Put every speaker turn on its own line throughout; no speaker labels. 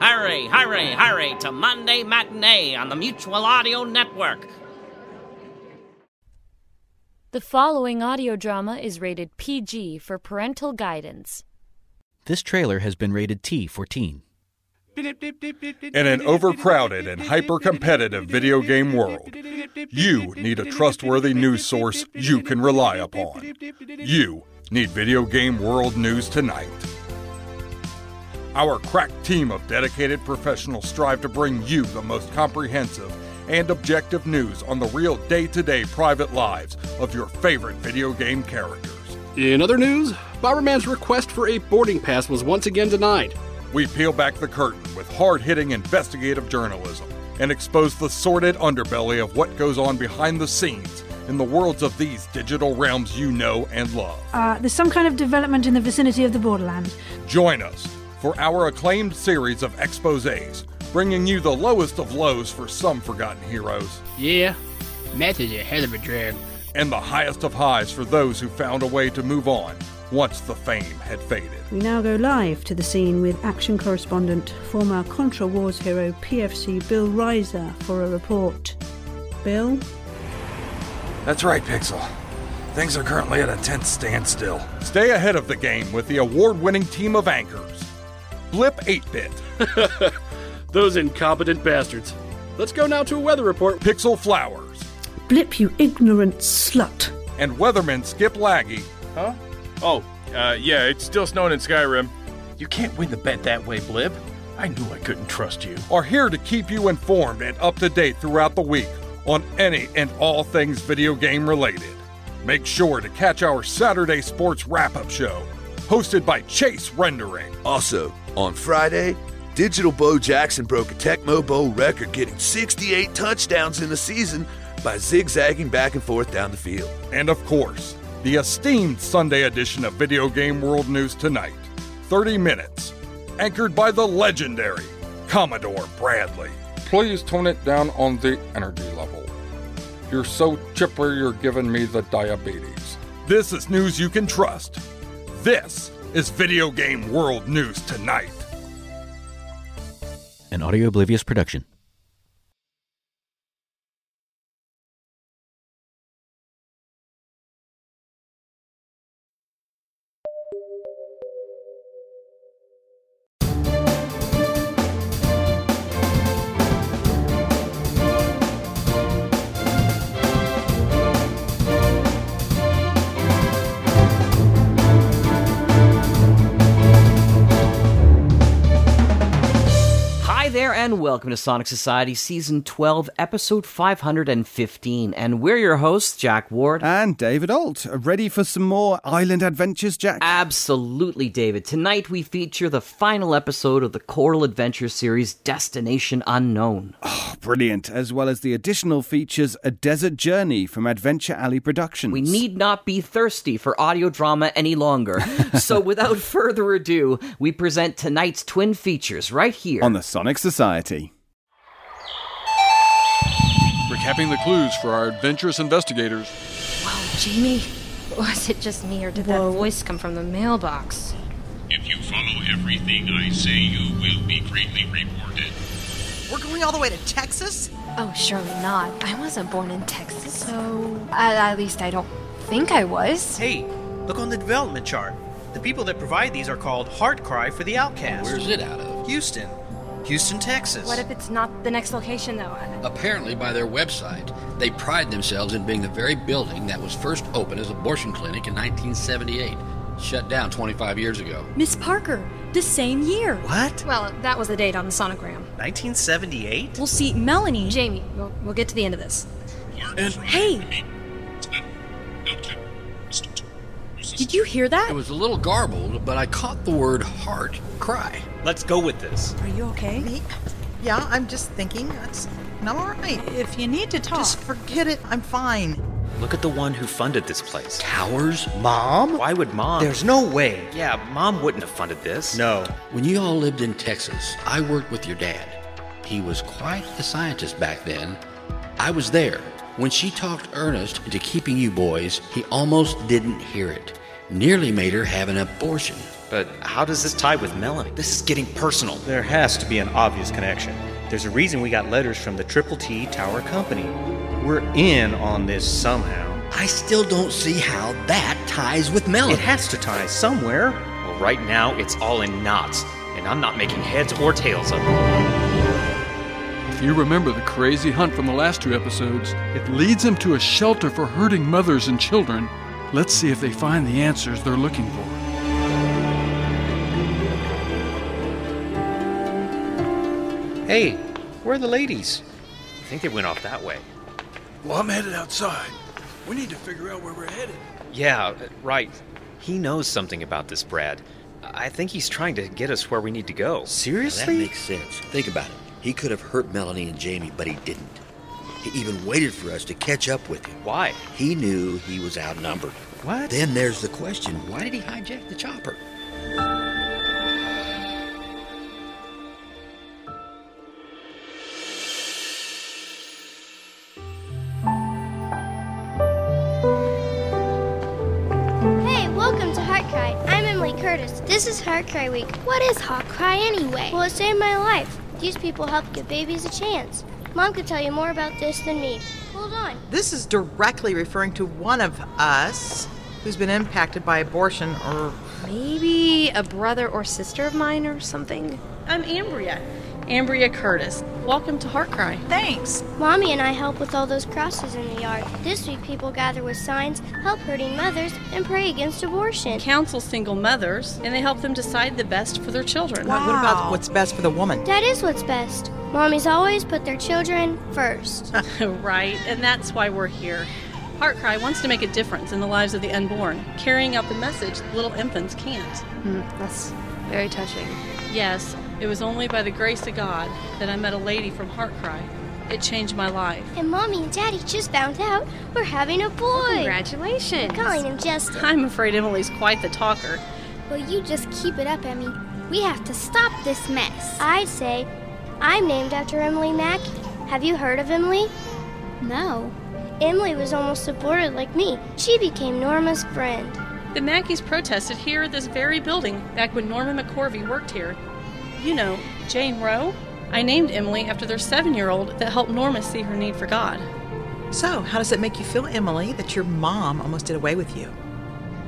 Hurry, hurry, hurry to Monday Matinee on the Mutual Audio Network.
The following audio drama is rated PG for parental guidance.
This trailer has been rated T for teen.
In an overcrowded and hyper competitive video game world, you need a trustworthy news source you can rely upon. You need Video Game World News Tonight. Our crack team of dedicated professionals strive to bring you the most comprehensive and objective news on the real day to day private lives of your favorite video game characters.
In other news, Bomberman's request for a boarding pass was once again denied.
We peel back the curtain with hard hitting investigative journalism and expose the sordid underbelly of what goes on behind the scenes in the worlds of these digital realms you know and love.
Uh, there's some kind of development in the vicinity of the borderland.
Join us for our acclaimed series of exposes, bringing you the lowest of lows for some forgotten heroes,
Yeah, Matt is a hell of a drag.
and the highest of highs for those who found a way to move on once the fame had faded.
We now go live to the scene with action correspondent, former Contra Wars hero PFC Bill Reiser for a report. Bill?
That's right, Pixel. Things are currently at a tense standstill.
Stay ahead of the game with the award winning team of anchors Blip 8 Bit,
Those incompetent bastards. Let's go now to a weather report.
Pixel Flowers,
Blip, you ignorant slut.
and Weatherman Skip Laggy.
Huh? Oh, uh, yeah, it's still snowing in Skyrim. You can't win the bet that way, Blip. I knew I couldn't trust you.
are here to keep you informed and up to date throughout the week on any and all things video game related. Make sure to catch our Saturday sports wrap up show, hosted by Chase Rendering.
Also, on Friday, Digital Bo Jackson broke a Tecmo Bowl record, getting 68 touchdowns in the season by zigzagging back and forth down the field.
And of course, the esteemed Sunday edition of Video Game World News Tonight 30 minutes, anchored by the legendary Commodore Bradley. Please tone it down on the energy level. You're so chipper, you're giving me the diabetes. This is news you can trust. This is Video Game World News Tonight.
An Audio Oblivious production.
Welcome to Sonic Society Season 12, Episode 515. And we're your hosts, Jack Ward.
And David Ault. Ready for some more island adventures, Jack?
Absolutely, David. Tonight we feature the final episode of the Coral Adventure series, Destination Unknown.
Oh, brilliant. As well as the additional features A Desert Journey from Adventure Alley Productions.
We need not be thirsty for audio drama any longer. so without further ado, we present tonight's twin features right here.
on the Sonic Society.
Recapping the clues for our adventurous investigators.
Wow, Jamie. Was it just me, or did that voice come from the mailbox?
If you follow everything I say, you will be greatly rewarded.
We're going all the way to Texas?
Oh, surely not. I wasn't born in Texas, so. At, at least I don't think I was.
Hey, look on the development chart. The people that provide these are called Heart Cry for the Outcast.
Where's it out of?
Houston. Houston, Texas.
What if it's not the next location, though?
Apparently, by their website, they pride themselves in being the very building that was first opened as an abortion clinic in 1978, shut down 25 years ago.
Miss Parker, the same year.
What?
Well, that was the date on the sonogram.
1978?
We'll see, Melanie.
Jamie, we'll, we'll get to the end of this.
And hey,
Did you hear that?
It was a little garbled, but I caught the word heart cry.
Let's go with this.
Are you okay?
Me? Yeah, I'm just thinking. That's not all right.
If you need to talk.
Just forget it. I'm fine.
Look at the one who funded this place.
Towers?
Mom? Why would mom?
There's no way.
Yeah, mom wouldn't have funded this.
No.
When you all lived in Texas, I worked with your dad. He was quite the scientist back then. I was there. When she talked Ernest into keeping you boys, he almost didn't hear it. Nearly made her have an abortion.
But how does this tie with Melanie? This is getting personal. There has to be an obvious connection. There's a reason we got letters from the Triple T Tower Company. We're in on this somehow.
I still don't see how that ties with Melanie.
It has to tie somewhere. Well, right now it's all in knots, and I'm not making heads or tails of it.
If you remember the crazy hunt from the last two episodes, it leads them to a shelter for hurting mothers and children. Let's see if they find the answers they're looking for.
Hey, where are the ladies? I think they went off that way.
Well, I'm headed outside. We need to figure out where we're headed.
Yeah, uh, right. He knows something about this, Brad. I think he's trying to get us where we need to go. Seriously?
That makes sense. Think about it. He could have hurt Melanie and Jamie, but he didn't. He even waited for us to catch up with him.
Why?
He knew he was outnumbered.
What?
Then there's the question why did he hijack the chopper?
This is Heart Cry Week. What is Heart Cry anyway? Well, it saved my life. These people help give babies a chance. Mom could tell you more about this than me. Hold on.
This is directly referring to one of us who's been impacted by abortion or.
Maybe a brother or sister of mine or something?
I'm Ambria. Ambria Curtis. Welcome to Heart Cry.
Thanks.
Mommy and I help with all those crosses in the yard. This week, people gather with signs, help hurting mothers, and pray against abortion.
Counsel single mothers, and they help them decide the best for their children.
What, what about what's best for the woman?
That is what's best. Mommies always put their children first.
right, and that's why we're here. Heart Cry wants to make a difference in the lives of the unborn, carrying out the message little infants can't.
Hmm, that's very touching.
Yes, it was only by the grace of God that I met a lady from Heart Cry. It changed my life.
And Mommy and Daddy just found out we're having a boy.
Congratulations.
We're calling him Justin.
I'm afraid Emily's quite the talker.
Well, you just keep it up, Emmy. We have to stop this mess. I'd say I'm named after Emily Mack. Have you heard of Emily? No. Emily was almost aborted like me. She became Norma's friend.
The Mackeys protested here at this very building back when Norma McCorvey worked here. You know, Jane Roe? I named Emily after their seven year old that helped Norma see her need for God.
So, how does it make you feel, Emily, that your mom almost did away with you?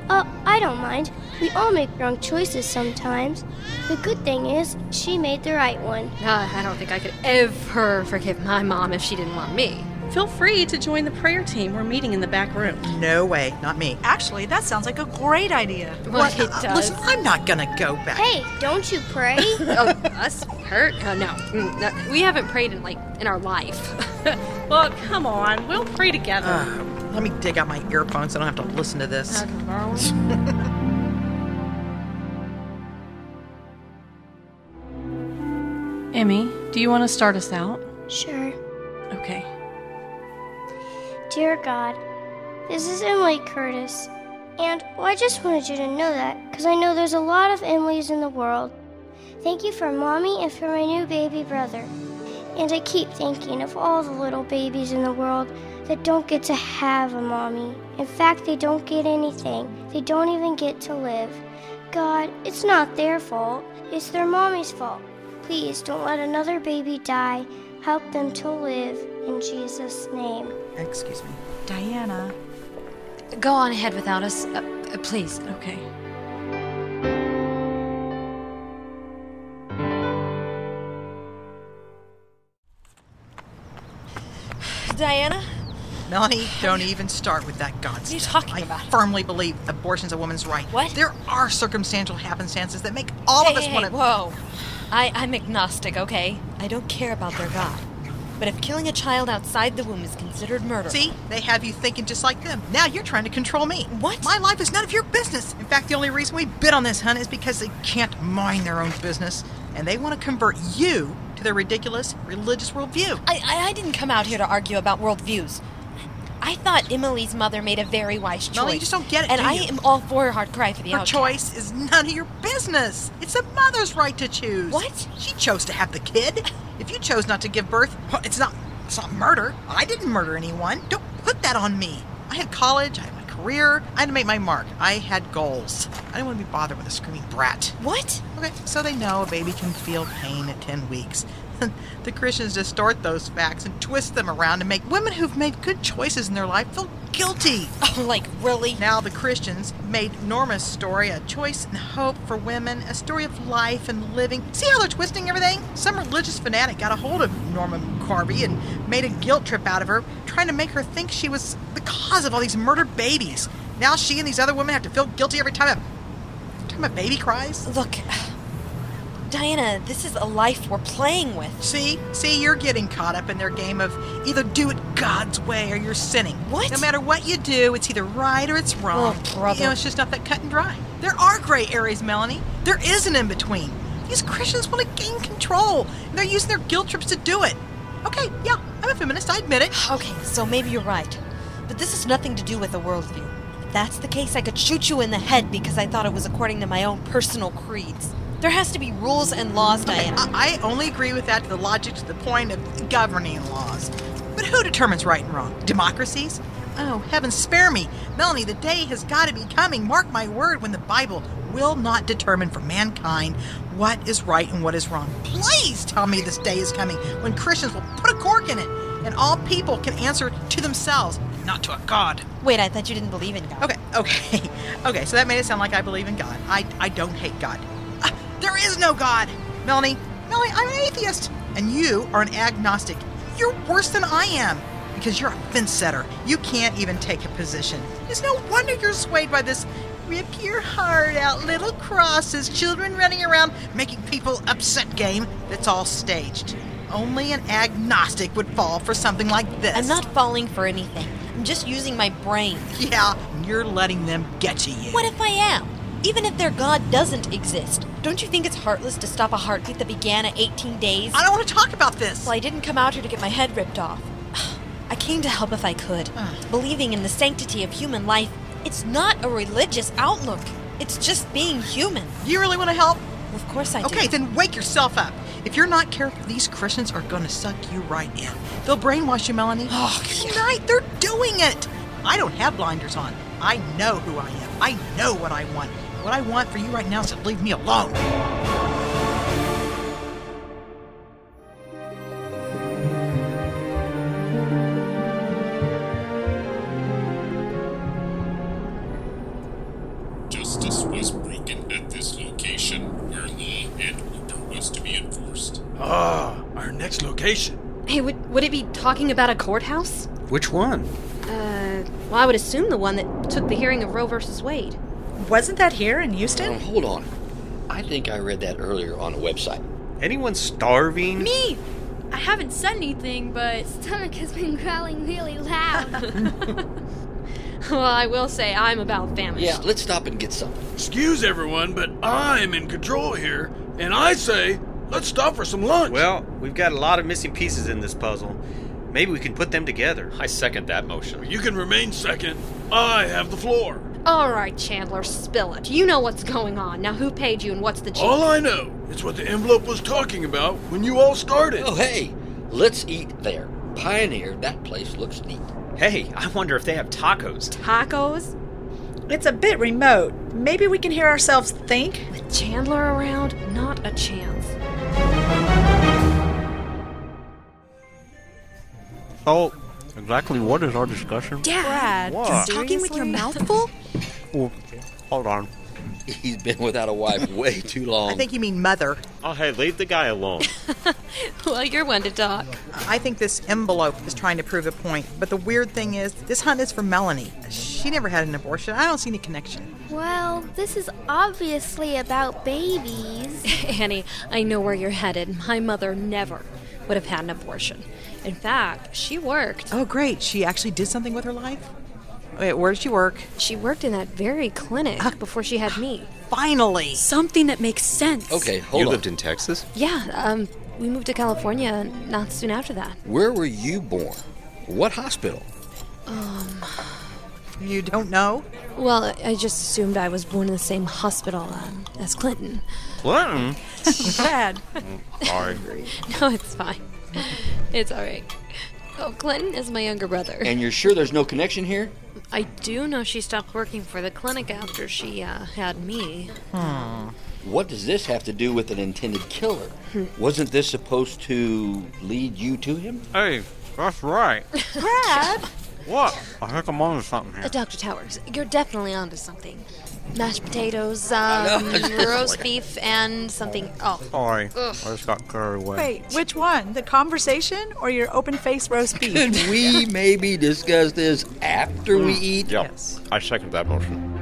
Oh, I don't mind. We all make wrong choices sometimes. The good thing is, she made the right one.
Uh, I don't think I could ever forgive my mom if she didn't want me.
Feel free to join the prayer team. We're meeting in the back room.
No way, not me.
Actually, that sounds like a great idea.
What? Uh, Listen, I'm not gonna go back.
Hey, don't you pray?
oh, us hurt? Uh, no. Mm, no. We haven't prayed in like in our life.
well, come on. We'll pray together.
Uh, let me dig out my earphones so I don't have to listen to this.
Emmy, do you want to start us out?
Sure.
Okay.
Dear God, this is Emily Curtis. And well, I just wanted you to know that because I know there's a lot of Emilys in the world. Thank you for mommy and for my new baby brother. And I keep thinking of all the little babies in the world that don't get to have a mommy. In fact, they don't get anything, they don't even get to live. God, it's not their fault, it's their mommy's fault. Please don't let another baby die. Help them to live in Jesus' name.
Excuse me.
Diana.
Go on ahead without us, uh, uh, please.
Okay.
Diana?
Melanie, don't even start with that God
What are you
stuff.
talking
I
about?
firmly believe abortion's a woman's right.
What?
There are circumstantial happenstances that make all
hey,
of us
hey,
want
hey,
to.
Whoa. I, I'm agnostic, okay? I don't care about their God. But if killing a child outside the womb is considered murder.
See, they have you thinking just like them. Now you're trying to control me.
What?
My life is none of your business. In fact, the only reason we bid on this hunt is because they can't mind their own business, and they want to convert you to their ridiculous religious worldview.
I, I, I didn't come out here to argue about worldviews. I thought Emily's mother made a very wise choice.
Melanie, you just don't get it,
And I
you?
am all for a Heart Cry for the
Her
outcast.
choice is none of your business. It's a mother's right to choose.
What?
She chose to have the kid. If you chose not to give birth, it's not it's not murder. I didn't murder anyone. Don't put that on me. I had college, I had my career, I had to make my mark. I had goals. I didn't want to be bothered with a screaming brat.
What?
Okay, so they know a baby can feel pain at 10 weeks. the Christians distort those facts and twist them around to make women who've made good choices in their life feel guilty.
Oh, like, really?
Now the Christians made Norma's story a choice and hope for women, a story of life and living. See how they're twisting everything? Some religious fanatic got a hold of Norma McCorvey and made a guilt trip out of her, trying to make her think she was the cause of all these murdered babies. Now she and these other women have to feel guilty every time a, time a baby cries.
Look, Diana, this is a life we're playing with.
See? See, you're getting caught up in their game of either do it God's way or you're sinning.
What?
No matter what you do, it's either right or it's oh, wrong.
Oh, brother.
You know, it's just not that cut and dry. There are gray areas, Melanie. There is an in between. These Christians want to gain control, and they're using their guilt trips to do it. Okay, yeah, I'm a feminist, I admit it.
Okay, so maybe you're right. But this has nothing to do with a worldview. If that's the case, I could shoot you in the head because I thought it was according to my own personal creeds. There has to be rules and laws, Diana.
I, I only agree with that to the logic to the point of governing laws. But who determines right and wrong? Democracies? Oh, heaven spare me. Melanie, the day has got to be coming, mark my word, when the Bible will not determine for mankind what is right and what is wrong. Please tell me this day is coming when Christians will put a cork in it and all people can answer to themselves, not to a God.
Wait, I thought you didn't believe in God.
Okay, okay, okay, so that made it sound like I believe in God. I, I don't hate God. Ah, there is no God! Melanie, Melanie, I'm an atheist, and you are an agnostic. You're worse than I am because you're a fence setter. You can't even take a position. It's no wonder you're swayed by this rip your heart out little crosses, children running around making people upset game that's all staged. Only an agnostic would fall for something like this.
I'm not falling for anything. I'm just using my brain.
Yeah, and you're letting them get to you.
What if I am? Even if their God doesn't exist, don't you think it's heartless to stop a heartbeat that began at 18 days?
I don't want to talk about this.
Well, I didn't come out here to get my head ripped off. I came to help if I could. Believing in the sanctity of human life, it's not a religious outlook. It's just being human.
You really want to help?
Of course I do.
Okay, then wake yourself up. If you're not careful, these Christians are going to suck you right in. They'll brainwash you, Melanie. Oh, right, they're doing it. I don't have blinders on. I know who I am. I know what I want. What I want for you right now is to leave me alone.
Talking about a courthouse?
Which one?
Uh, well, I would assume the one that took the hearing of Roe versus Wade.
Wasn't that here in Houston?
Oh, hold on. I think I read that earlier on a website.
Anyone starving?
Me! I haven't said anything, but. Stomach has been growling really loud.
well, I will say I'm about famished.
Yeah, let's stop and get something.
Excuse everyone, but I'm in control here, and I say let's stop for some lunch.
Well, we've got a lot of missing pieces in this puzzle. Maybe we can put them together.
I second that motion.
You can remain second. I have the floor.
All right, Chandler, spill it. You know what's going on. Now, who paid you and what's the
All? I know is what the envelope was talking about when you all started.
Oh, hey, let's eat there. Pioneer, that place looks neat.
Hey, I wonder if they have tacos.
Tacos?
It's a bit remote. Maybe we can hear ourselves think.
With Chandler around, not a chance.
Oh, exactly what is our discussion?
Dad,
What?
you're talking with your mouth full?
Oh, hold on.
He's been without a wife way too long.
I think you mean mother.
Oh, hey, leave the guy alone.
well, you're one to talk.
I think this envelope is trying to prove a point, but the weird thing is, this hunt is for Melanie. She never had an abortion. I don't see any connection.
well, this is obviously about babies.
Annie, I know where you're headed. My mother never would have had an abortion. In fact, she worked.
Oh, great. She actually did something with her life? Wait, where did she work?
She worked in that very clinic before she had me.
Finally!
Something that makes sense.
Okay, hold
you
on.
lived in Texas?
Yeah, um, we moved to California not soon after that.
Where were you born? What hospital?
Um,
You don't know?
well, I just assumed I was born in the same hospital um, as Clinton.
Clinton?
Brad.
Sorry.
no, it's fine. It's all right. Oh, Clinton is my younger brother.
And you're sure there's no connection here?
I do know she stopped working for the clinic after she uh, had me.
Hmm. What does this have to do with an intended killer?
Hmm.
Wasn't this supposed to lead you to him?
Hey, that's right.
Brad!
What? I think I'm onto something
Uh,
here.
Dr. Towers, you're definitely onto something. Mashed potatoes, um,
know, it's just
roast beef, and something. Oh,
Sorry,
Ugh.
I just got carried away.
Wait, which one? The conversation or your open faced roast beef?
Could we maybe discuss this after we eat?
Yeah, I second that motion.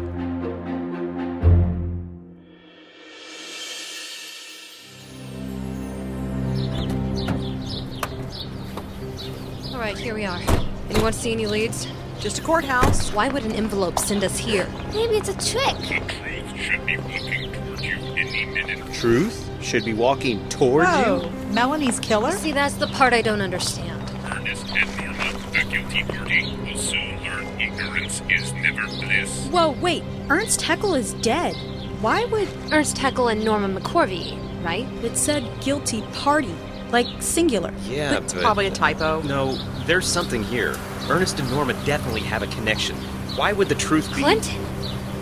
all right, here we are. Anyone see any leads?
Just a courthouse.
Why would an envelope send us here?
Maybe it's a trick.
Truth should be walking toward you any minute.
Truth should be walking towards
Whoa,
you.
Melanie's killer?
See, that's the part I don't understand.
Ernest and Norma, the guilty party, will soon learn ignorance is never bliss.
Whoa, wait. Ernst Haeckel is dead. Why would.
Ernst Haeckel and Norma McCorvey, right?
It said guilty party, like singular.
Yeah,
It's
but
probably a typo.
no, there's something here. Ernest and Norma definitely have a connection. Why would the truth be?
Clinton?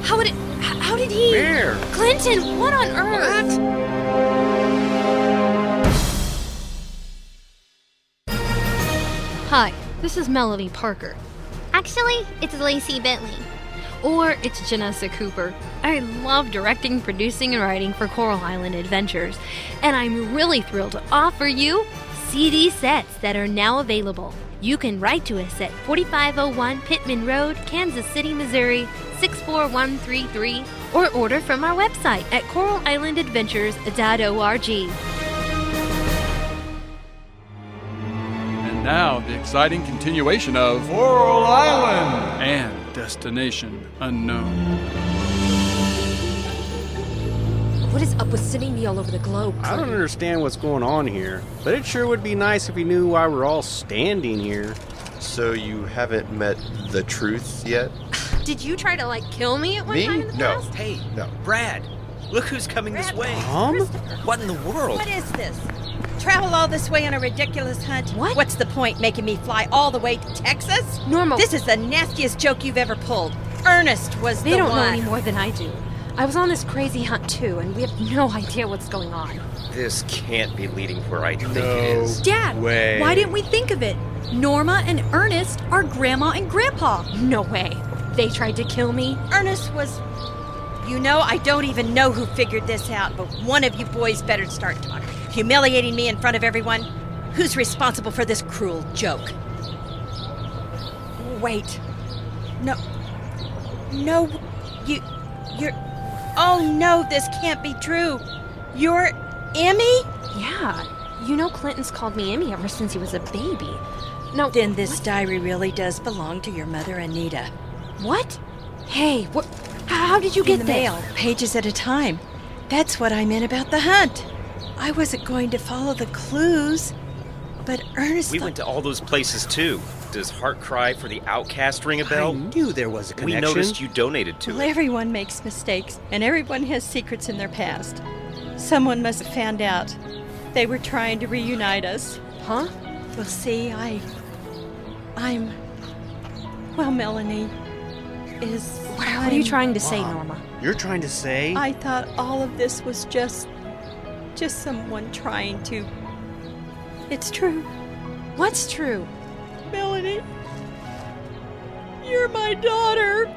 How would it. How did he.
Where?
Clinton, what on earth? What? Hi, this is Melanie Parker.
Actually, it's Lacey Bentley.
Or it's Janessa Cooper. I love directing, producing, and writing for Coral Island Adventures, and I'm really thrilled to offer you CD sets that are now available. You can write to us at 4501 Pittman Road, Kansas City, Missouri 64133, or order from our website at coralislandadventures.org.
And now, the exciting continuation of
Coral Island
and Destination Unknown.
What is up with sending me all over the globe?
I don't understand what's going on here, but it sure would be nice if we knew why we're all standing here.
So you haven't met the truth yet?
Did you try to like kill me at one
Me?
time in the
No.
past?
Hey,
No.
Brad, look who's coming this way.
Tom?
What in the world?
What is this? Travel all this way on a ridiculous hunt? What? What's the point making me fly all the way to Texas?
Normal.
This is the nastiest joke you've ever pulled. Ernest was
They
the
don't know any more than I do. I was on this crazy hunt too, and we have no idea what's going on.
This can't be leading where I think it is.
Dad,
way.
why didn't we think of it? Norma and Ernest are Grandma and Grandpa.
No way. They tried to kill me.
Ernest was. You know, I don't even know who figured this out, but one of you boys better start talking. Humiliating me in front of everyone? Who's responsible for this cruel joke? Wait. No. No. You. You're. Oh no, this can't be true. You're Emmy?
Yeah. You know Clinton's called me Emmy ever since he was a baby. No.
Then this diary really does belong to your mother, Anita.
What? Hey, what? How, how did you
In
get
the
this?
mail, pages at a time. That's what I meant about the hunt. I wasn't going to follow the clues, but Ernest.
We
thought-
went to all those places too. Does Heart Cry for the Outcast ring a bell?
I knew there was a connection.
We noticed you donated to
Well,
it.
everyone makes mistakes, and everyone has secrets in their past. Someone must have found out. They were trying to reunite us.
Huh?
Well, see, I. I'm. Well, Melanie is.
What, what are you trying to say, Norma?
You're trying to say?
I thought all of this was just. Just someone trying to. It's true.
What's true?
Melanie. You're my daughter.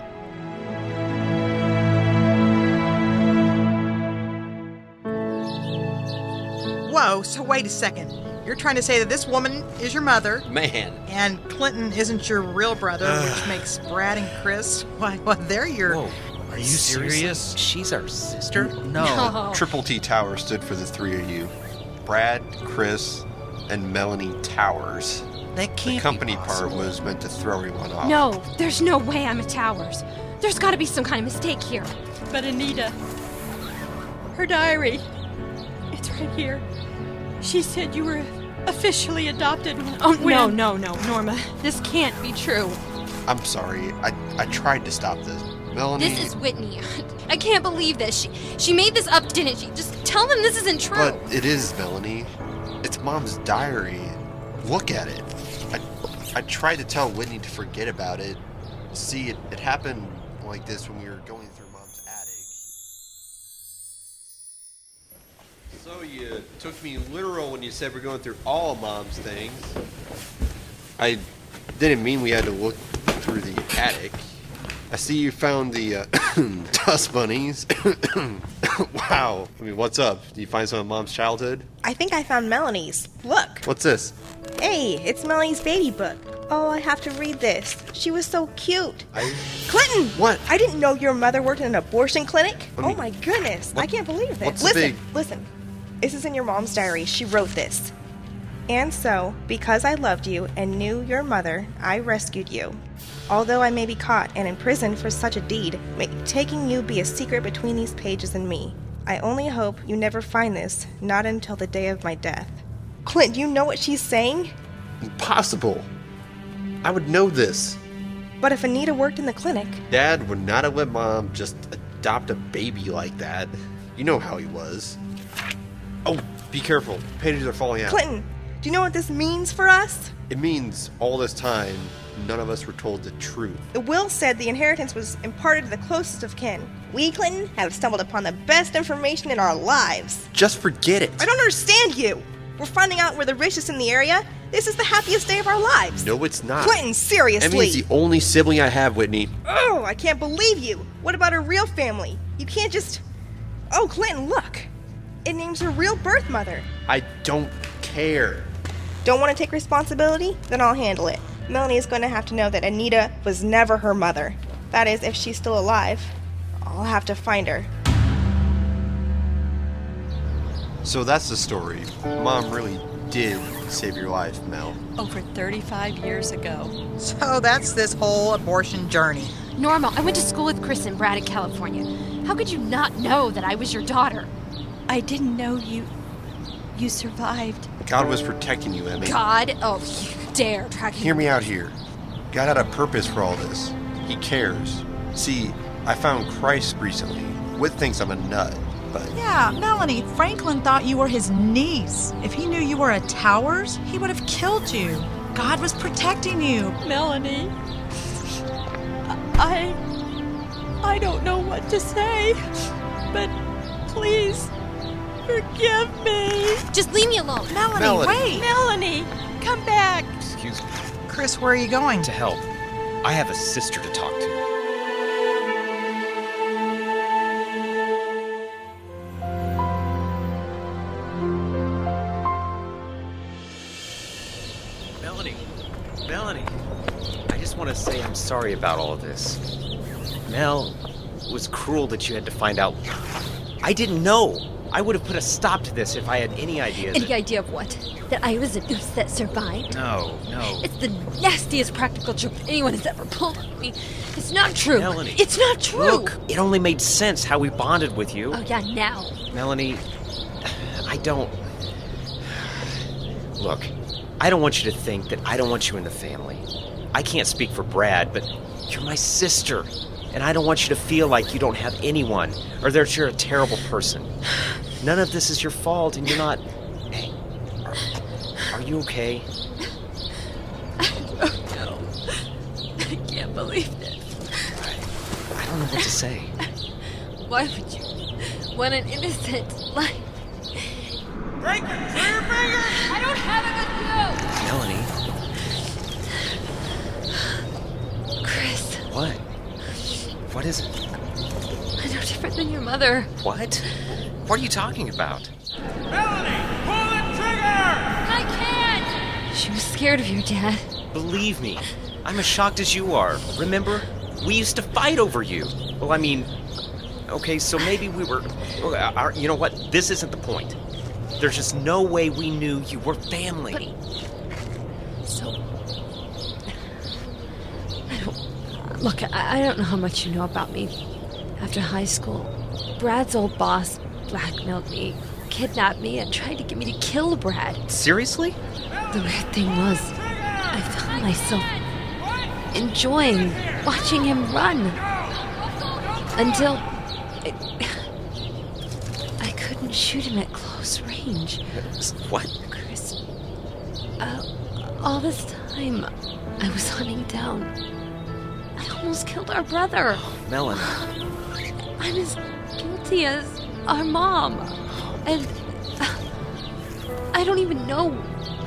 Whoa, so wait a second. You're trying to say that this woman is your mother,
Man,
and Clinton isn't your real brother, which makes Brad and Chris, why, well, they're your.
Whoa, are you serious? She's our sister?
No.
Triple T Tower stood for the three of you Brad, Chris,
and Melanie Towers.
That
The
can't be
company part was meant to throw everyone off.
No, there's no way I'm a Towers. There's gotta be some kind of mistake here.
But Anita, her diary, it's right here. She said you were officially adopted.
Oh,
when-
no, no, no, Norma. This can't be true.
I'm sorry. I, I tried to stop this. Melanie.
This is Whitney. I can't believe this. She she made this up, didn't she? Just tell them this isn't true.
But it is, Melanie. It's Mom's diary. Look at it. I, I tried to tell Whitney to forget about it. See, it, it happened like this when we were going through Mom's attic. So you took me literal when you said we're going through all of Mom's things. I didn't mean we had to look through the attic. I see you found the uh, dust bunnies. wow. I mean, what's up? Did you find some of Mom's childhood?
I think I found Melanie's. Look.
What's this?
Hey, it's Melanie's baby book. Oh, I have to read this. She was so cute.
I.
Clinton!
What?
I didn't know your mother worked in an abortion clinic.
I
oh my goodness. I can't believe this. listen,
big-
listen. This is in your mom's diary. She wrote this. And so, because I loved you and knew your mother, I rescued you. Although I may be caught and imprisoned for such a deed, may taking you be a secret between these pages and me. I only hope you never find this, not until the day of my death. Clint, do you know what she's saying?
Impossible. I would know this.
But if Anita worked in the clinic,
Dad would not have let Mom just adopt a baby like that. You know how he was. Oh, be careful. Pages are falling out.
Clinton, do you know what this means for us?
It means all this time, none of us were told the truth.
The will said the inheritance was imparted to the closest of kin. We, Clinton, have stumbled upon the best information in our lives.
Just forget it.
I don't understand you. We're finding out we're the richest in the area. This is the happiest day of our lives.
No, it's not.
Clinton, seriously.
Emmy's the only sibling I have, Whitney.
Oh, I can't believe you. What about her real family? You can't just. Oh, Clinton, look. It names her real birth mother.
I don't care.
Don't want to take responsibility? Then I'll handle it. Melanie is going to have to know that Anita was never her mother. That is, if she's still alive. I'll have to find her.
So that's the story. Mom really did save your life, Mel.
Over 35 years ago.
So that's this whole abortion journey.
Norma, I went to school with Chris and Brad in California. How could you not know that I was your daughter?
I didn't know you. You survived.
God was protecting you, Emmy.
God? Oh, you dare try to.
Hear me out here. God had a purpose for all this. He cares. See, I found Christ recently. Whit thinks I'm a nut, but
Yeah, Melanie, Franklin thought you were his niece. If he knew you were a Towers, he would have killed you. God was protecting you.
Melanie. I. I don't know what to say, but please forgive me.
Just leave me alone.
Melanie,
Melanie.
wait.
Melanie, come back.
Excuse me.
Chris, where are you going?
To help. I have a sister to talk to. Melanie. Melanie. I just want to say I'm sorry about all of this. Mel, it was cruel that you had to find out. I didn't know. I would have put a stop to this if I had any idea.
Any
That...
idea of what? That I was a oops that survived?
No, no.
It's the nastiest practical joke anyone has ever pulled on me. It's not true.
Melanie.
It's not true.
Look, it only made sense how we bonded with you.
Oh, yeah, now.
Melanie, I don't. Look, I don't want you to think that I don't want you in the family. I can't speak for Brad, but you're my sister. And I don't want you to feel like you don't have anyone or that you're a terrible person. None of this is your fault, and you're not. Hey, are, are you okay?
No. I can't believe this.
I don't know what to say.
Why would you want an innocent life?
Break it! Clear your finger!
I don't have it with
Melanie!
Chris,
what? What is it?
I'm no different than your mother.
What? What are you talking about?
Melanie, pull the trigger!
I can't! She was scared of your dad.
Believe me, I'm as shocked as you are. Remember? We used to fight over you. Well, I mean, okay, so maybe we were. uh, our- You know what? This isn't the point. There's just no way we knew you were family.
So. I don't. Look, I, I don't know how much you know about me. After high school, Brad's old boss blackmailed me, kidnapped me, and tried to get me to kill Brad.
Seriously?
The weird thing was, I found myself enjoying watching him run. Until. I, I couldn't shoot him at close range.
What?
Chris. Uh, all this time, I was hunting down. I almost killed our brother.
Melanie.
I'm as guilty as our mom. And uh, I don't even know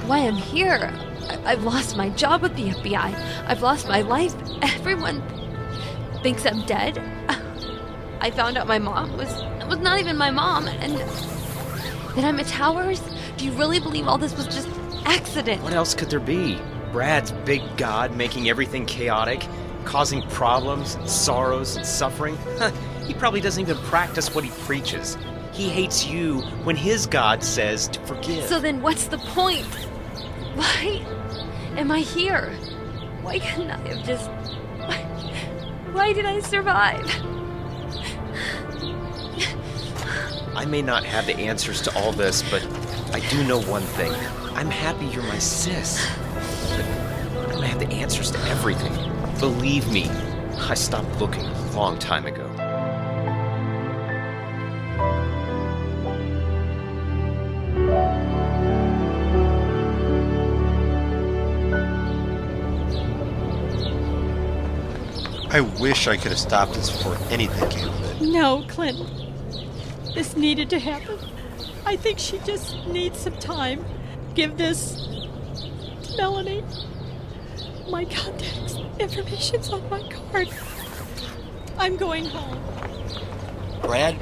why I'm here. I- I've lost my job with the FBI. I've lost my life. Everyone thinks I'm dead. I found out my mom was was not even my mom, and that I'm at Towers. Do you really believe all this was just accident?
What else could there be? Brad's big god making everything chaotic, causing problems and sorrows and suffering. He probably doesn't even practice what he preaches. He hates you when his God says to forgive.
So then, what's the point? Why am I here? Why couldn't I have just? Why, did I survive?
I may not have the answers to all this, but I do know one thing. I'm happy you're my sis. But I don't have the answers to everything. Believe me, I stopped looking a long time ago.
I wish I could have stopped this before anything came of it.
No, Clint. This needed to happen. I think she just needs some time. Give this to Melanie. My contacts information's on my card. I'm going home.
Brad,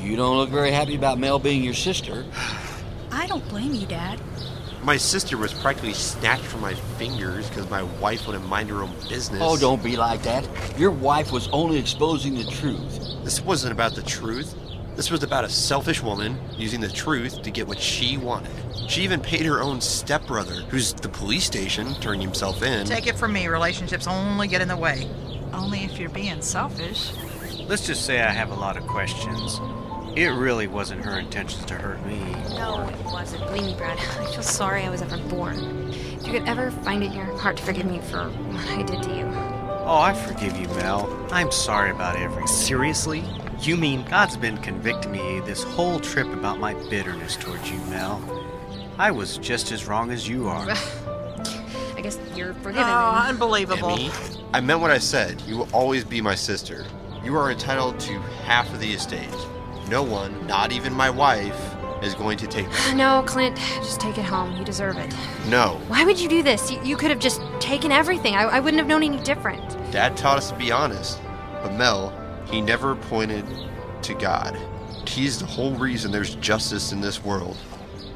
you don't look very happy about Mel being your sister.
I don't blame you, Dad.
My sister was practically snatched from my fingers because my wife wouldn't mind her own business.
Oh, don't be like that. Your wife was only exposing the truth.
This wasn't about the truth. This was about a selfish woman using the truth to get what she wanted. She even paid her own stepbrother, who's the police station, turning himself in.
Take it from me, relationships only get in the way.
Only if you're being selfish.
Let's just say I have a lot of questions. It really wasn't her intentions to hurt me.
No, it wasn't. Believe me, Brad. I feel sorry I was ever born. If you could ever find it in your heart to forgive me for what I did to you.
Oh, I forgive you, Mel. I'm sorry about everything.
Seriously? You mean
God's been convicting me this whole trip about my bitterness towards you, Mel? I was just as wrong as you are.
I guess you're forgiven.
Oh,
then.
unbelievable.
Emmy, I meant what I said. You will always be my sister. You are entitled to half of the estate. No one, not even my wife, is going to take it.
No, Clint, just take it home. You deserve it.
No.
Why would you do this? You, you could have just taken everything. I, I wouldn't have known any different.
Dad taught us to be honest. But Mel, he never pointed to God. He's the whole reason there's justice in this world.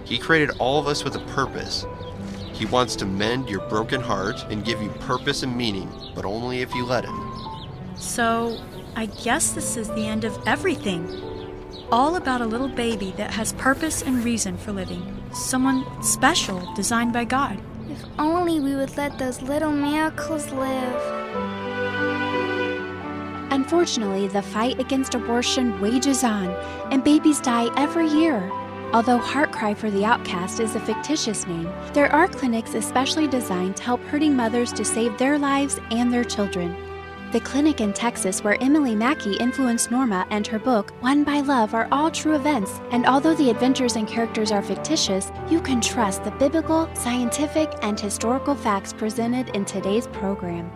He created all of us with a purpose. He wants to mend your broken heart and give you purpose and meaning, but only if you let him.
So, I guess this is the end of everything. All about a little baby that has purpose and reason for living. Someone special designed by God.
If only we would let those little miracles live.
Unfortunately, the fight against abortion wages on, and babies die every year. Although Heartcry for the Outcast is a fictitious name, there are clinics especially designed to help hurting mothers to save their lives and their children. The clinic in Texas where Emily Mackey influenced Norma and her book, Won by Love, are all true events, and although the adventures and characters are fictitious, you can trust the biblical, scientific, and historical facts presented in today's program.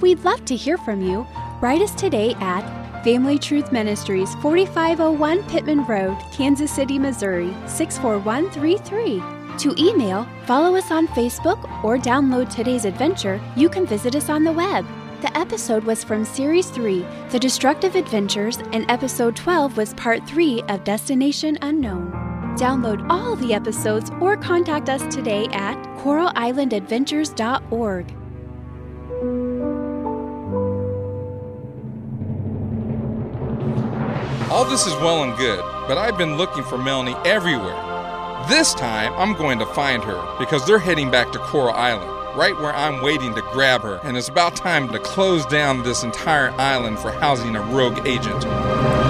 We'd love to hear from you. Write us today at Family Truth Ministries, 4501 Pittman Road, Kansas City, Missouri, 64133. To email, follow us on Facebook, or download today's adventure, you can visit us on the web. The episode was from Series 3, The Destructive Adventures, and Episode 12 was Part 3 of Destination Unknown. Download all the episodes or contact us today at coralislandadventures.org.
All this is well and good, but I've been looking for Melanie everywhere. This time, I'm going to find her because they're heading back to Coral Island, right where I'm waiting to grab her, and it's about time to close down this entire island for housing a rogue agent.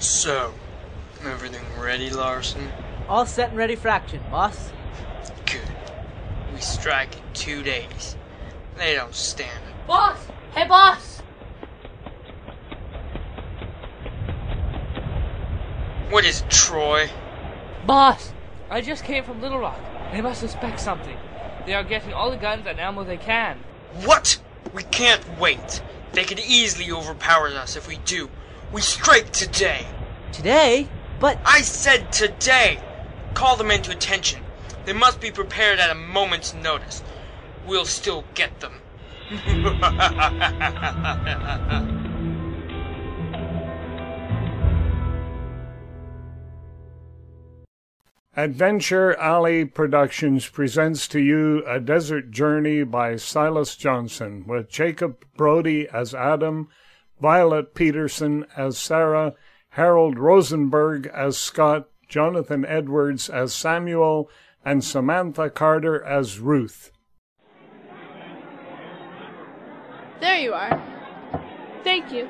So, everything ready, Larson?
All set and ready for action, boss.
Good. We strike in two days. They don't stand it.
Boss! Hey, boss!
What is it, Troy?
Boss, I just came from Little Rock. They must suspect something. They are getting all the guns and ammo they can.
What? We can't wait. They could easily overpower us if we do. We strike today.
Today? But.
I said today! Call the men to attention. They must be prepared at a moment's notice. We'll still get them.
Adventure Alley Productions presents to you A Desert Journey by Silas Johnson with Jacob Brody as Adam, Violet Peterson as Sarah, Harold Rosenberg as Scott, Jonathan Edwards as Samuel, and Samantha Carter as Ruth.
There you are. Thank you.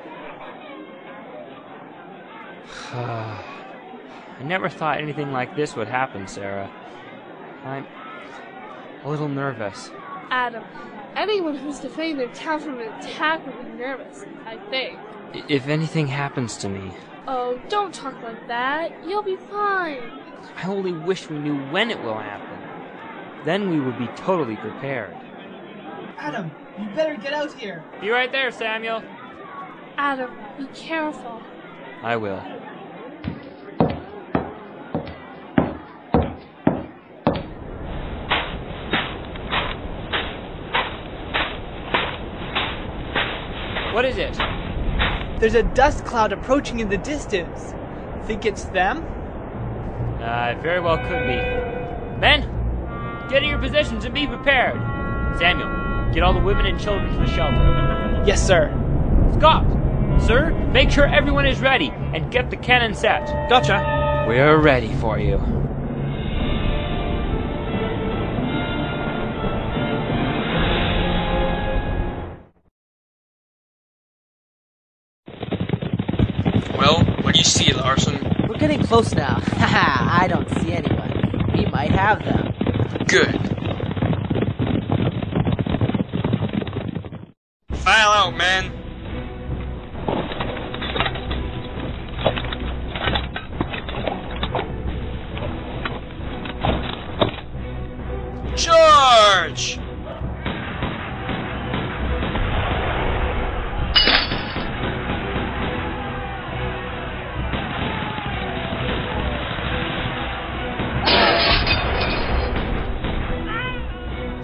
I never thought anything like this would happen, Sarah. I'm a little nervous.
Adam, anyone who's defending their town from an attack would be nervous, I think.
If anything happens to me,
Oh, don't talk like that. You'll be fine.
I only wish we knew when it will happen. Then we would be totally prepared.
Adam, you better get out here.
Be right there, Samuel.
Adam, be careful.
I will. What is it?
There's a dust cloud approaching in the distance. Think it's them?
Uh, it very well could be. Men, get in your positions and be prepared. Samuel, get all the women and children to the shelter.
Yes, sir.
Scott, sir, make sure everyone is ready and get the cannon set.
Gotcha.
We're ready for you.
Close now. Haha, I don't see anyone. We might have them.
Good. File out, man. Charge!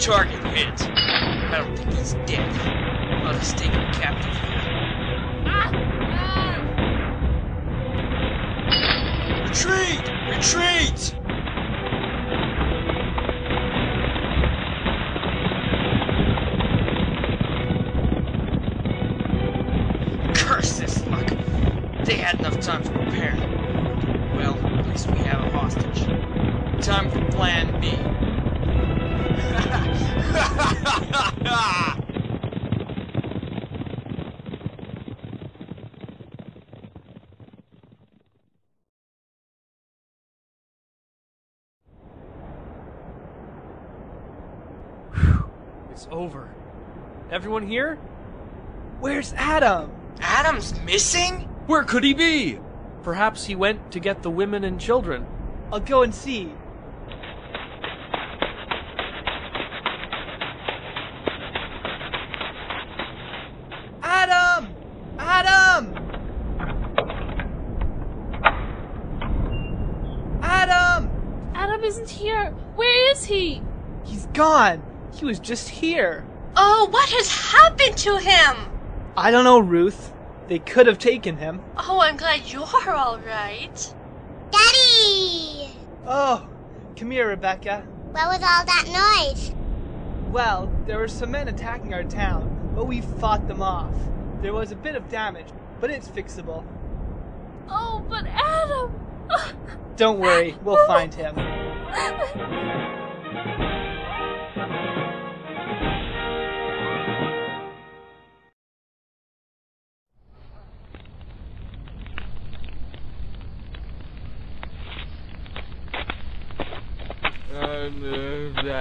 Target hit. I don't think he's dead. I'll just take him captive here. Retreat! Retreat! Curse this luck. They had enough time to prepare. Well, at least we have a hostage. Time for plan B.
Everyone here? Where's Adam?
Adam's missing?
Where could he be? Perhaps he went to get the women and children. I'll go and see.
Adam! Adam! Adam!
Adam isn't here. Where is he?
He's gone. He was just here.
Oh, what has happened to him?
I don't know, Ruth. They could have taken him.
Oh, I'm glad you're all right.
Daddy!
Oh, come here, Rebecca.
What was all that noise?
Well, there were some men attacking our town, but we fought them off. There was a bit of damage, but it's fixable.
Oh, but Adam!
Don't worry, we'll find him.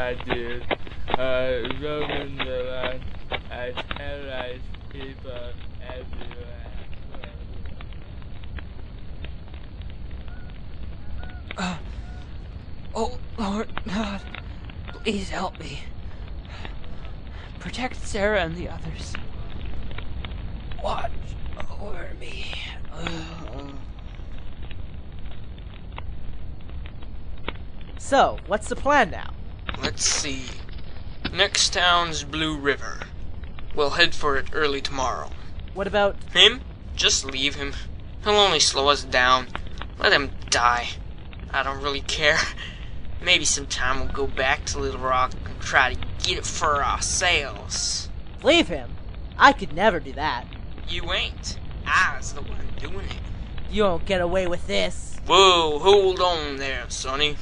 I'm that dude. Uh, roaming the land. I terrorize people everywhere.
Uh, oh, Lord God, please help me. Protect Sarah and the others. Watch over me.
So, what's the plan now?
Let's see. Next town's Blue River. We'll head for it early tomorrow.
What about.
Him? Just leave him. He'll only slow us down. Let him die. I don't really care. Maybe sometime we'll go back to Little Rock and try to get it for ourselves.
Leave him? I could never do that.
You ain't. I was the one doing it.
You won't get away with this.
Whoa, hold on there, Sonny.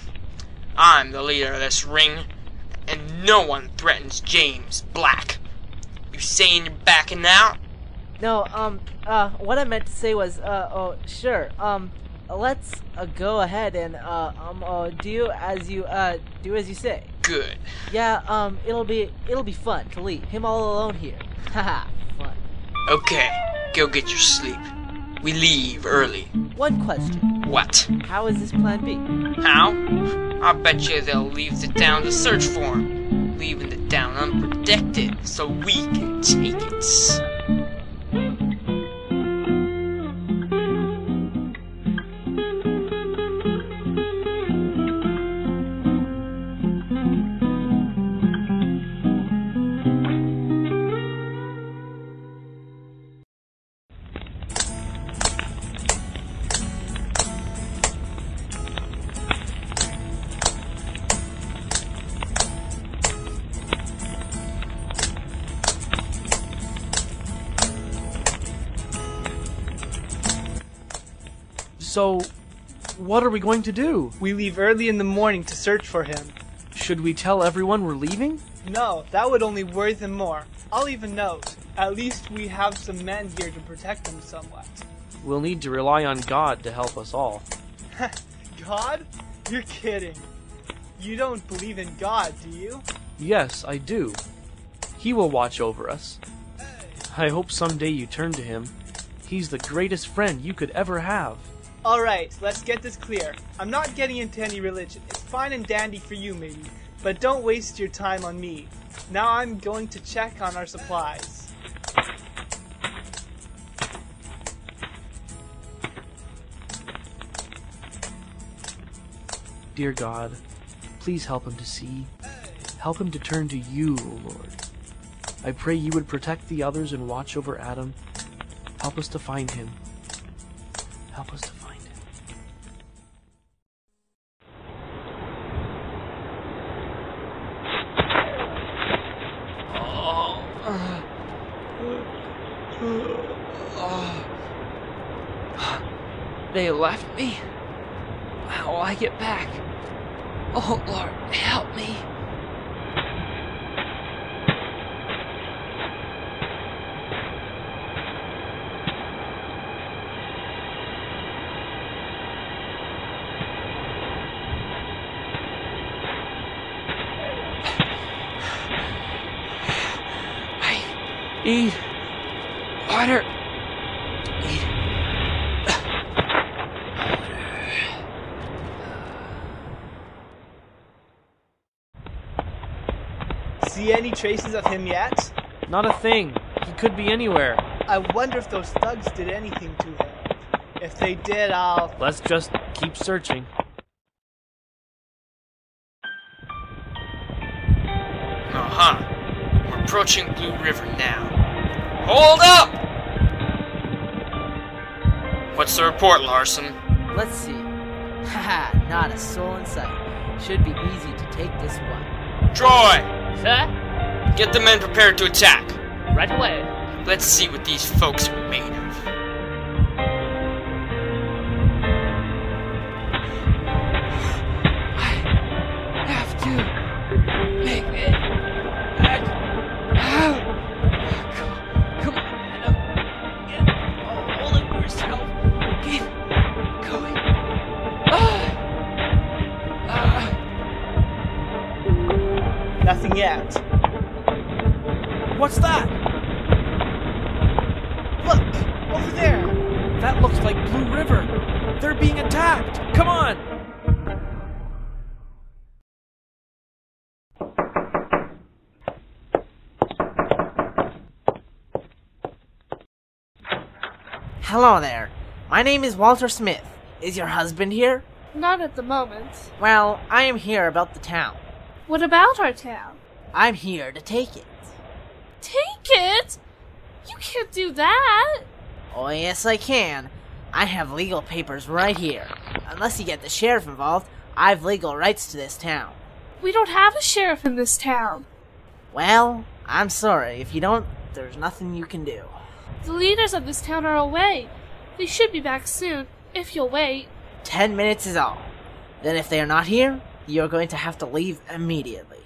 I'm the leader of this ring, and no one threatens James Black. You saying you're backing out?
No, um, uh, what I meant to say was, uh, oh, sure, um, let's uh, go ahead and, uh, um, uh, do as you, uh, do as you say.
Good.
Yeah, um, it'll be, it'll be fun to leave him all alone here. Haha, fun.
Okay, go get your sleep. We leave early.
One question.
What?
How is this plan B?
How? I bet you they'll leave the town to search for him, leaving the town unprotected so we can take it.
What are we going to do? We leave early in the morning to search for him. Should we tell everyone we're leaving? No, that would only worry them more. I'll even note. At least we have some men here to protect them somewhat. We'll need to rely on God to help us all.
God? You're kidding. You don't believe in God, do you?
Yes, I do. He will watch over us. I hope someday you turn to him. He's the greatest friend you could ever have.
Alright, let's get this clear. I'm not getting into any religion. It's fine and dandy for you, maybe. But don't waste your time on me. Now I'm going to check on our supplies.
Dear God, please help him to see. Help him to turn to you, O Lord. I pray you would protect the others and watch over Adam. Help us to find him. Help us to find him.
They left me? How will I get back? Oh, Lord, help me. I need water.
See any traces of him yet?
Not a thing. He could be anywhere.
I wonder if those thugs did anything to him. If they did, I'll.
Let's just keep searching.
Aha! huh? We're approaching Blue River now. Hold up! What's the report, Larson?
Let's see. Haha, not a soul in sight. Should be easy to take this one.
Troy!
Sir?
Get the men prepared to attack.
Right away.
Let's see what these folks are made
Hello there. My name is Walter Smith. Is your husband here?
Not at the moment.
Well, I am here about the town.
What about our town?
I'm here to take it.
Take it? You can't do that.
Oh, yes, I can. I have legal papers right here. Unless you get the sheriff involved, I've legal rights to this town.
We don't have a sheriff in this town.
Well, I'm sorry. If you don't, there's nothing you can do.
The leaders of this town are away. They should be back soon, if you'll wait.
Ten minutes is all. Then, if they are not here, you're going to have to leave immediately.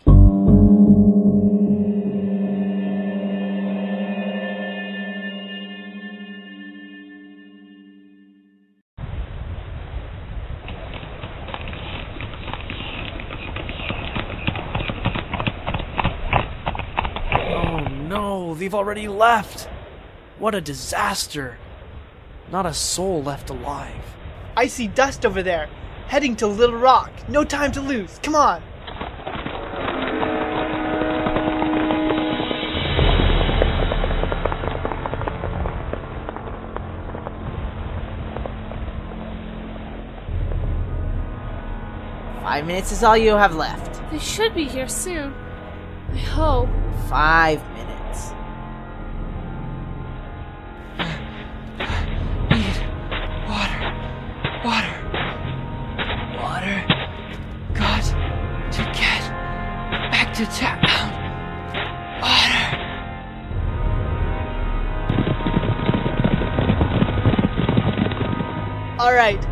Oh no, they've already left. What a disaster. Not a soul left alive.
I see dust over there, heading to Little Rock. No time to lose. Come on.
Five minutes is all you have left.
They should be here soon. I hope.
Five minutes.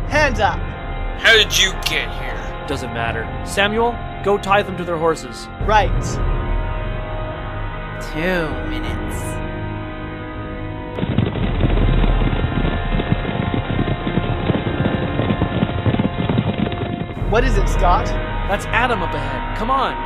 Hands up.
How did you get here?
Doesn't matter. Samuel, go tie them to their horses.
Right.
Two minutes.
What is it, Scott?
That's Adam up ahead. Come on.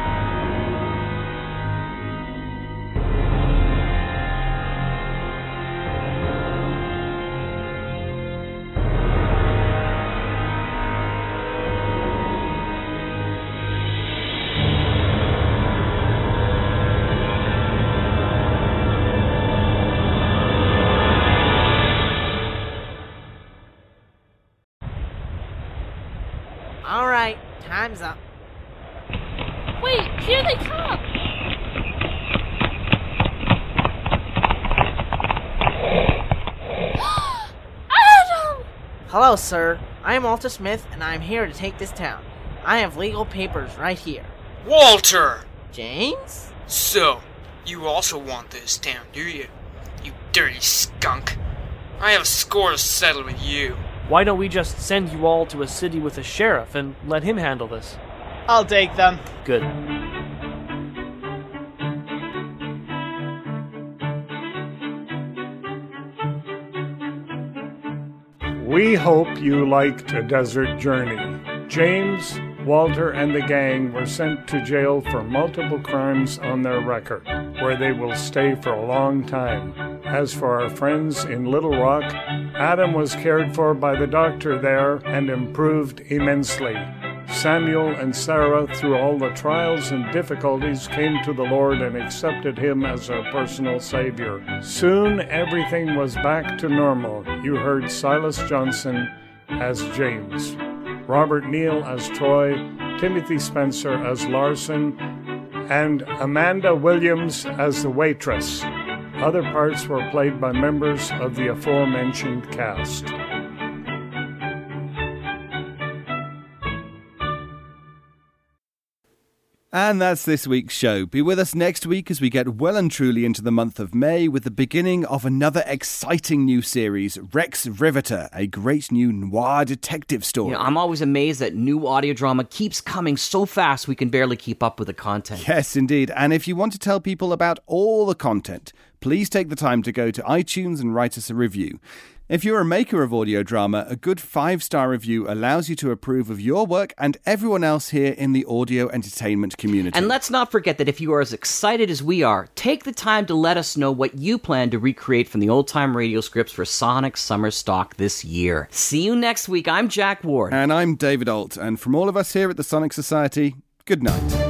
Hello, sir. I am Walter Smith, and I am here to take this town. I have legal papers right here.
Walter!
James?
So, you also want this town, do you? You dirty skunk. I have a score to settle with you.
Why don't we just send you all to a city with a sheriff and let him handle this?
I'll take them.
Good.
We hope you liked A Desert Journey. James, Walter, and the gang were sent to jail for multiple crimes on their record, where they will stay for a long time. As for our friends in Little Rock, Adam was cared for by the doctor there and improved immensely. Samuel and Sarah, through all the trials and difficulties, came to the Lord and accepted Him as their personal Savior. Soon everything was back to normal. You heard Silas Johnson as James, Robert Neal as Troy, Timothy Spencer as Larson, and Amanda Williams as the waitress. Other parts were played by members of the aforementioned cast.
And that's this week's show. Be with us next week as we get well and truly into the month of May with the beginning of another exciting new series, Rex Riveter, a great new noir detective story.
You know, I'm always amazed that new audio drama keeps coming so fast we can barely keep up with the content.
Yes, indeed. And if you want to tell people about all the content, please take the time to go to iTunes and write us a review. If you're a maker of audio drama, a good five star review allows you to approve of your work and everyone else here in the audio entertainment community.
And let's not forget that if you are as excited as we are, take the time to let us know what you plan to recreate from the old time radio scripts for Sonic Summer Stock this year. See you next week. I'm Jack Ward.
And I'm David Ault. And from all of us here at the Sonic Society, good night.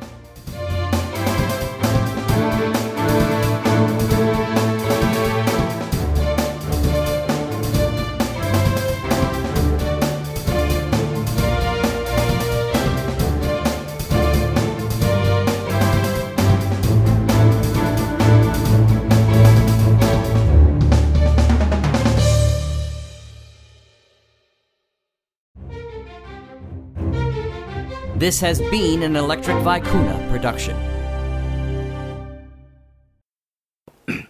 This has been an Electric Vicuna production.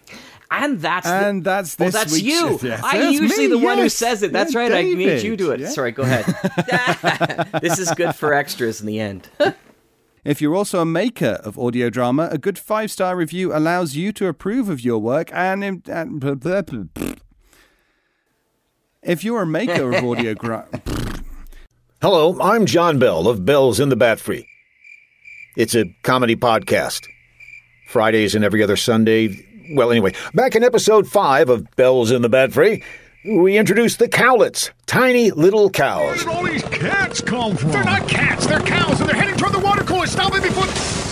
and that's the-
And that's
Oh,
this
that's you.
Yes,
I'm
that's
usually
me,
the one who says it. That's
Yeah,
right. I made
David,
you do it.
yeah.
Sorry, go ahead. this is good for extras in the end.
If you're also a maker of audio drama, a good five star review allows you to approve of your work and. and blah, blah, blah, blah. If you're a maker of audio gra-
Hello, I'm John Bell of Bells in the Bat Free. It's a comedy podcast. Fridays and every other Sunday. Well, anyway, back in episode 5 of Bells in the Bat Free, we introduced the cowlets, tiny little cows.
Where did all these cats come from? They're not cats, they're cows, and they're heading toward the water cooler. Stop it before.